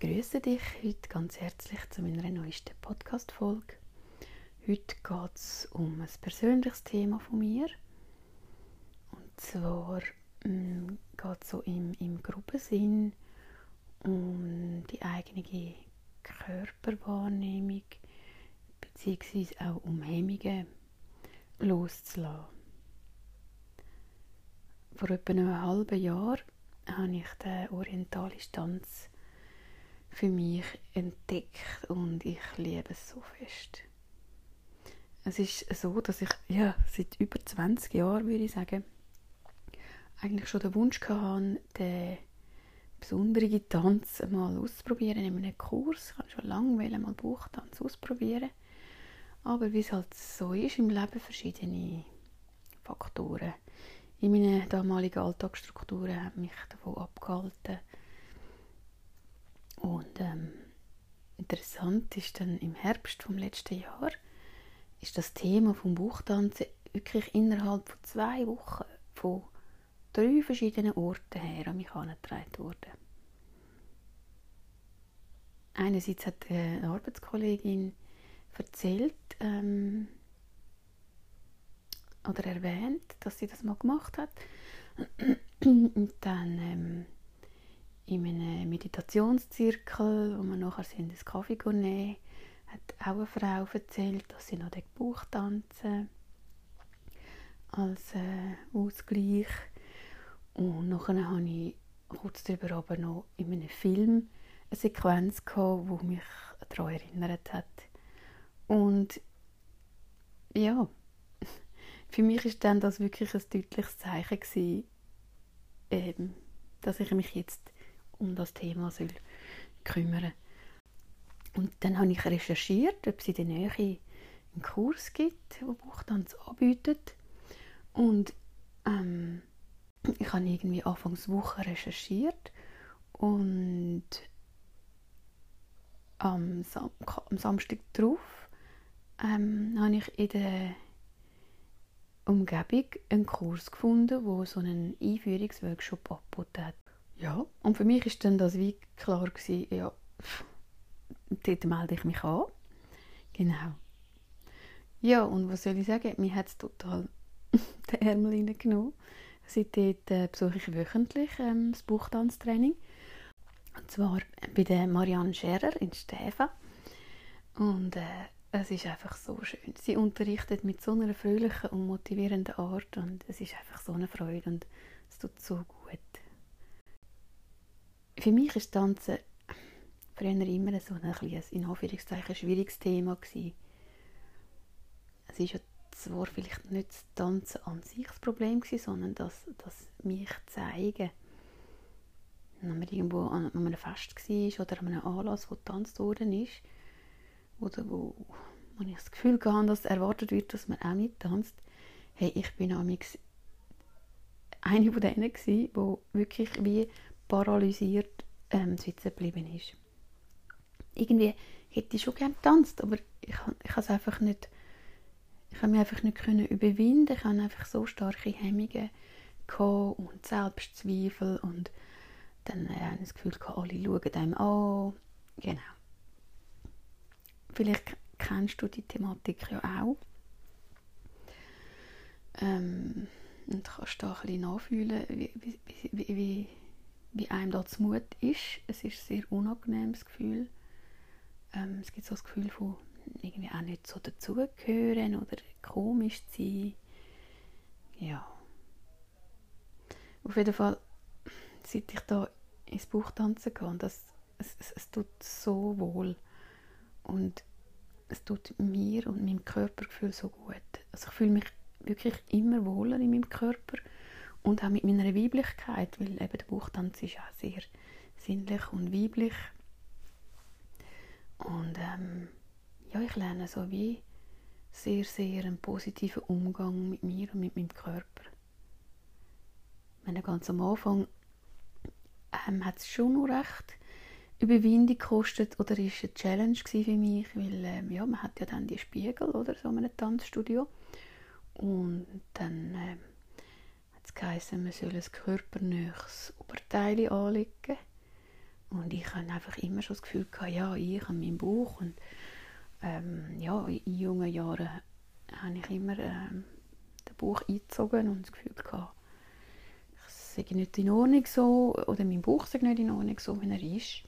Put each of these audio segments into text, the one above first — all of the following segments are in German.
begrüße dich heute ganz herzlich zu meiner neuesten Podcast-Folge. Heute geht es um ein persönliches Thema von mir. Und zwar ähm, geht es so im, im Gruppensinn um die eigene Körperwahrnehmung bzw. auch um Hemmungen loszulassen. Vor etwa einem halben Jahr habe ich den orientalischen Tanz für mich entdeckt und ich liebe es so fest. Es ist so, dass ich ja, seit über 20 Jahren, würde ich sagen, eigentlich schon den Wunsch hatte, den besonderen Tanz mal auszuprobieren in einem Kurs. Ich wollte schon lange mal Buchtanz ausprobieren. Aber wie es halt so ist im Leben, verschiedene Faktoren in meinen damaligen Alltagsstrukturen haben mich davon abgehalten, und ähm, interessant ist dann im Herbst vom letzten Jahr ist das Thema vom Buchtanzen wirklich innerhalb von zwei Wochen von drei verschiedenen Orten her an mich herangetragen worden. Einerseits hat eine Arbeitskollegin erzählt ähm, oder erwähnt, dass sie das mal gemacht hat. Und dann ähm, in einem Meditationszirkel, wo wir nachher sind, einen Kaffee nehmen, hat auch eine Frau erzählt, dass sie noch den Bauch tanzen als äh, Ausgleich. Und nachher habe ich kurz darüber aber noch in einem Film eine Sequenz gehabt, die mich daran erinnert hat. Und ja, für mich ist dann das wirklich ein deutliches Zeichen gewesen, ähm, dass ich mich jetzt um das Thema soll kümmern Und dann habe ich recherchiert, ob es in der Nähe einen Kurs gibt, wo Buchtanz anbietet. Und ähm, ich habe irgendwie Anfangswoche recherchiert und am, Sam am Samstag darauf ähm, habe ich in der Umgebung einen Kurs gefunden, wo so einen Einführungsworkshop angeboten hat. Ja, und für mich ist dann das wie klar gewesen, ja, dort melde ich mich an. Genau. Ja, und was soll ich sagen? Mir hat es total den Ärmel reingenommen. Seitdem äh, besuche ich wöchentlich ähm, das Buchtanztraining. Und zwar bei der Marianne Scherer in Stäfa. Und äh, es ist einfach so schön. Sie unterrichtet mit so einer fröhlichen und motivierenden Art und es ist einfach so eine Freude und es tut so gut für mich ist Tanzen früher immer so ein, ein in Anführungszeichen schwieriges Thema gewesen. Es ist ja zwar vielleicht nicht das Tanzen an sich das Problem gewesen, sondern das, das mich zeigen. Wenn man irgendwo an, einem Fest war oder an einem Anlass, wo getanzt worden ist, oder wo, wo ich das Gefühl hatte, dass erwartet wird, dass man auch mittanzt, hey, ich bin amigs eine von denen die wirklich wie paralysiert ähm, sitzen geblieben ist. Irgendwie hätte ich schon gerne getanzt, aber ich, ich es einfach nicht, ich habe mich einfach nicht können überwinden. Ich hatte einfach so starke Hemmungen und Selbstzweifel und dann äh, das Gefühl gehabt, alle schauen einem an. Genau. Vielleicht kennst du die Thematik ja auch. Ähm, und kannst da ein bisschen nachfühlen, wie, wie, wie, wie wie einem da Mut ist. Es ist ein sehr unangenehmes Gefühl. Ähm, es gibt so das Gefühl von irgendwie auch nicht so dazugehören oder komisch zu sein. Ja. Auf jeden Fall, seit ich da ins Buch tanzen kann, das, es, es, es tut so wohl. Und es tut mir und meinem Körpergefühl so gut. Also ich fühle mich wirklich immer wohler in meinem Körper und auch mit meiner Weiblichkeit, weil eben der Buchtanz ist auch sehr sinnlich und weiblich. Und ähm, ja, ich lerne so wie sehr, sehr einen positiven Umgang mit mir und mit meinem Körper. Meine ganz am Anfang ähm, hat es schon noch recht Überwindung gekostet oder ist eine Challenge für mich, weil ähm, ja, man hat ja dann die Spiegel oder so in einem Tanzstudio und dann ähm, geheißen, man soll ein körpernähes Oberteil anlegen. Und ich hatte einfach immer schon das Gefühl, gehabt, ja, ich habe meinen Bauch und ähm, ja, in jungen Jahren habe ich immer ähm, den Bauch eingezogen und das Gefühl gehabt, ich sei nicht in Ordnung so oder mein Bauch sei nicht in Ordnung so, wie er ist.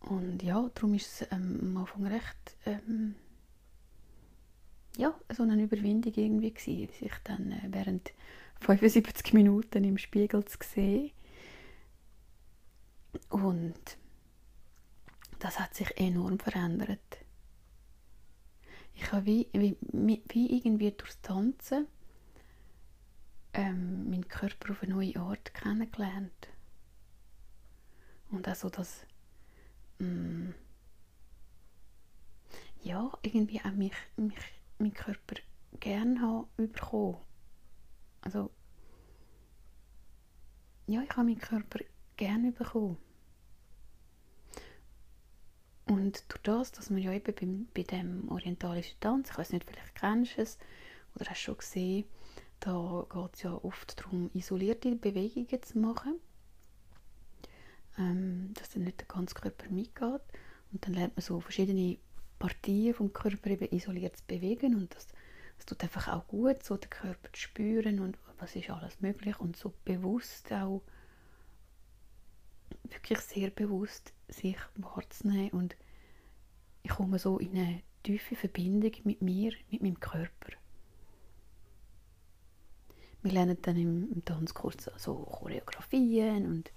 Und ja, darum ist es ähm, am Anfang recht ähm, ja, so eine Überwindung irgendwie gewesen, sich dann äh, während 75 Minuten im Spiegel zu sehen. Und das hat sich enorm verändert. Ich habe wie, wie, wie irgendwie durchs Tanzen ähm, meinen Körper auf eine neue Art kennengelernt. Und also das mm, ja, irgendwie auch mich, mich, meinen Körper gerne habe bekommen. Also ja, ich habe meinen Körper gerne bekommen. Und durch das, dass man ja eben bei, bei dem orientalischen Tanz, ich weiß nicht, vielleicht kennst du es oder hast schon gesehen, da geht es ja oft darum, isolierte Bewegungen zu machen, ähm, dass dann nicht der ganze Körper mitgeht. Und dann lernt man so verschiedene Partien vom Körper eben isoliert zu bewegen und das, das tut einfach auch gut, so den Körper zu spüren und was ist alles möglich und so bewusst auch wirklich sehr bewusst sich wahrzunehmen und ich komme so in eine tiefe Verbindung mit mir, mit meinem Körper. Wir lernen dann im, Tanzkurs so Choreografien und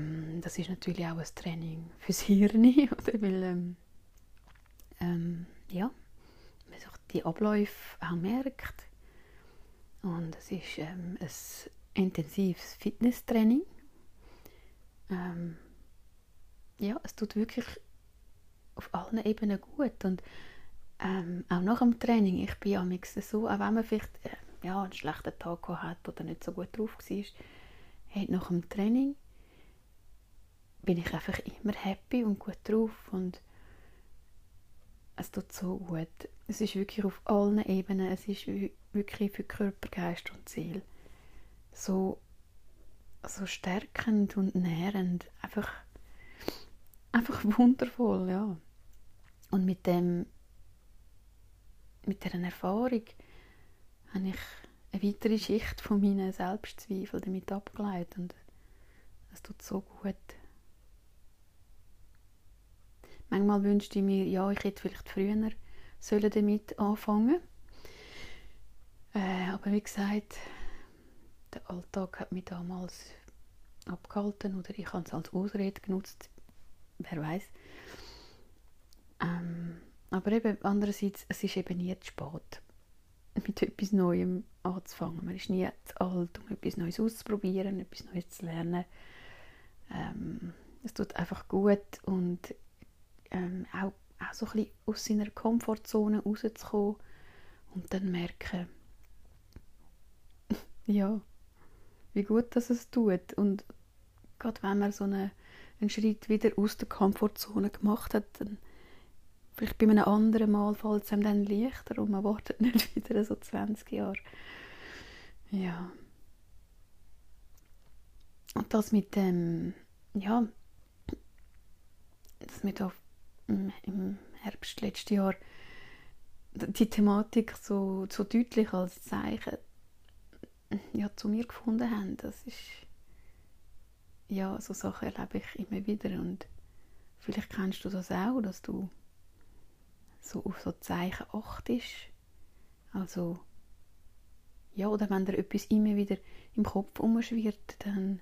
ähm, das ist natürlich auch ein Training fürs Hirn, oder? weil ähm, ähm, ja, man sich die Abläufe auch merkt und es ist ähm, ein intensives Fitnesstraining. Ähm, ja, es tut wirklich auf allen Ebenen gut. Und ähm, auch nach dem Training, ich bin ja so, auch wenn man vielleicht äh, ja, einen schlechten Tag hat oder nicht so gut drauf war, hey, nach dem Training bin ich einfach immer happy und gut drauf und es tut so gut. Es ist wirklich auf allen Ebenen, es ist wirklich für Körper, Geist und Seele so so stärkend und nährend. Einfach, einfach wundervoll, ja. Und mit dem, mit dieser Erfahrung habe ich eine weitere Schicht von meinen Selbstzweifeln damit abgeleitet und es tut so gut. Manchmal wünschte ich mir, ja, ich hätte vielleicht früher sollen damit anfangen äh, aber wie gesagt, der Alltag hat mich damals abgehalten oder ich habe es als Ausrede genutzt, wer weiß. Ähm, aber eben andererseits, es ist eben nie zu spät, mit etwas Neuem anzufangen. Man ist nie zu alt, um etwas Neues auszuprobieren, etwas Neues zu lernen. Ähm, es tut einfach gut und ähm, auch, auch so ein bisschen aus seiner Komfortzone rauszukommen und dann merken, ja, wie gut dass es tut. Und gerade wenn man so eine, einen Schritt wieder aus der Komfortzone gemacht hat, dann vielleicht bei einem anderen Mal fällt es einem dann leichter und man wartet nicht wieder so 20 Jahre. Ja. Und das mit dem, ja, das mit auf, im Herbst letzten Jahr die Thematik so, so deutlich als Zeichen ja, zu mir gefunden haben. Das ist ja, so Sachen erlebe ich immer wieder und vielleicht kennst du das auch, dass du so auf so Zeichen achtest. Also ja, oder wenn dir etwas immer wieder im Kopf umschwirrt, dann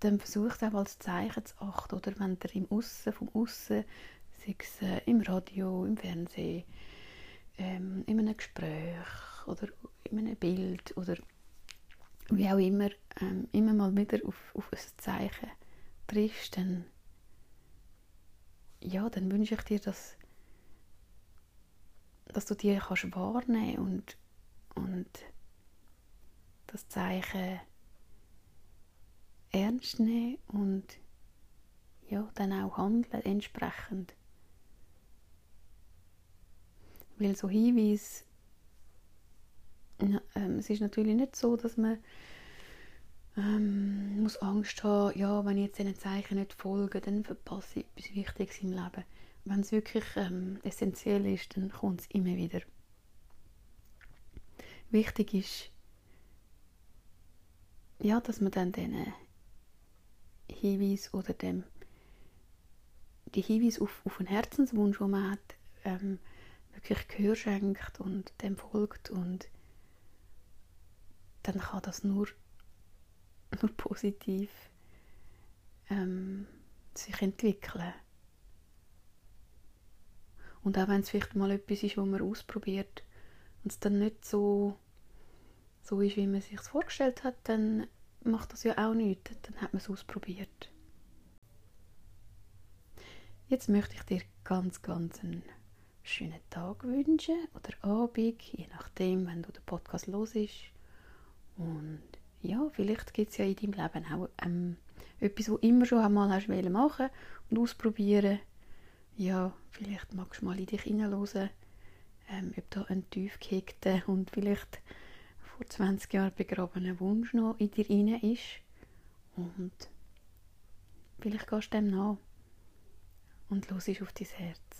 dann versuch auch als Zeichen zu achten, oder? Wenn dir im Aussen, vom Aussen, sei es äh, im Radio, im Fernsehen, ähm, in einem Gespräch oder in einem Bild oder wie auch immer, ähm, immer mal wieder auf, auf ein Zeichen triffst, dann, ja, dann wünsche ich dir, dass, dass du die kannst wahrnehmen und, und das Zeichen ernst nehmen und ja, dann auch handeln entsprechend. Weil so Hinweise, ähm, es ist natürlich nicht so, dass man ähm, muss Angst haben, ja, wenn ich jetzt diesen Zeichen nicht folge, dann verpasse ich etwas Wichtiges im Leben. Wenn es wirklich ähm, essentiell ist, dann kommt es immer wieder. Wichtig ist, ja, dass man dann diesen Hinweis oder dem die Hinweise auf, auf einen Herzenswunsch, den man hat, ähm, wirklich Gehör schenkt und dem folgt und dann kann das nur, nur positiv ähm, sich entwickeln. Und auch wenn es vielleicht mal etwas ist, was man ausprobiert und es dann nicht so, so ist, wie man es sich vorgestellt hat, dann macht das ja auch nichts. Dann hat man es ausprobiert. Jetzt möchte ich dir ganz, ganz einen schönen Tag wünschen oder Abend, je nachdem, wenn du den Podcast los ist. Und ja, vielleicht gibt es ja in deinem Leben auch ähm, etwas, was immer schon einmal hast machen und ausprobieren. Ja, vielleicht magst du mal in dich hineinhören, ähm, ob da ein tief gehegter und vielleicht vor 20 Jahren begrabener Wunsch noch in dir rein ist. Und vielleicht gehst du dem nach und los auf dein Herz.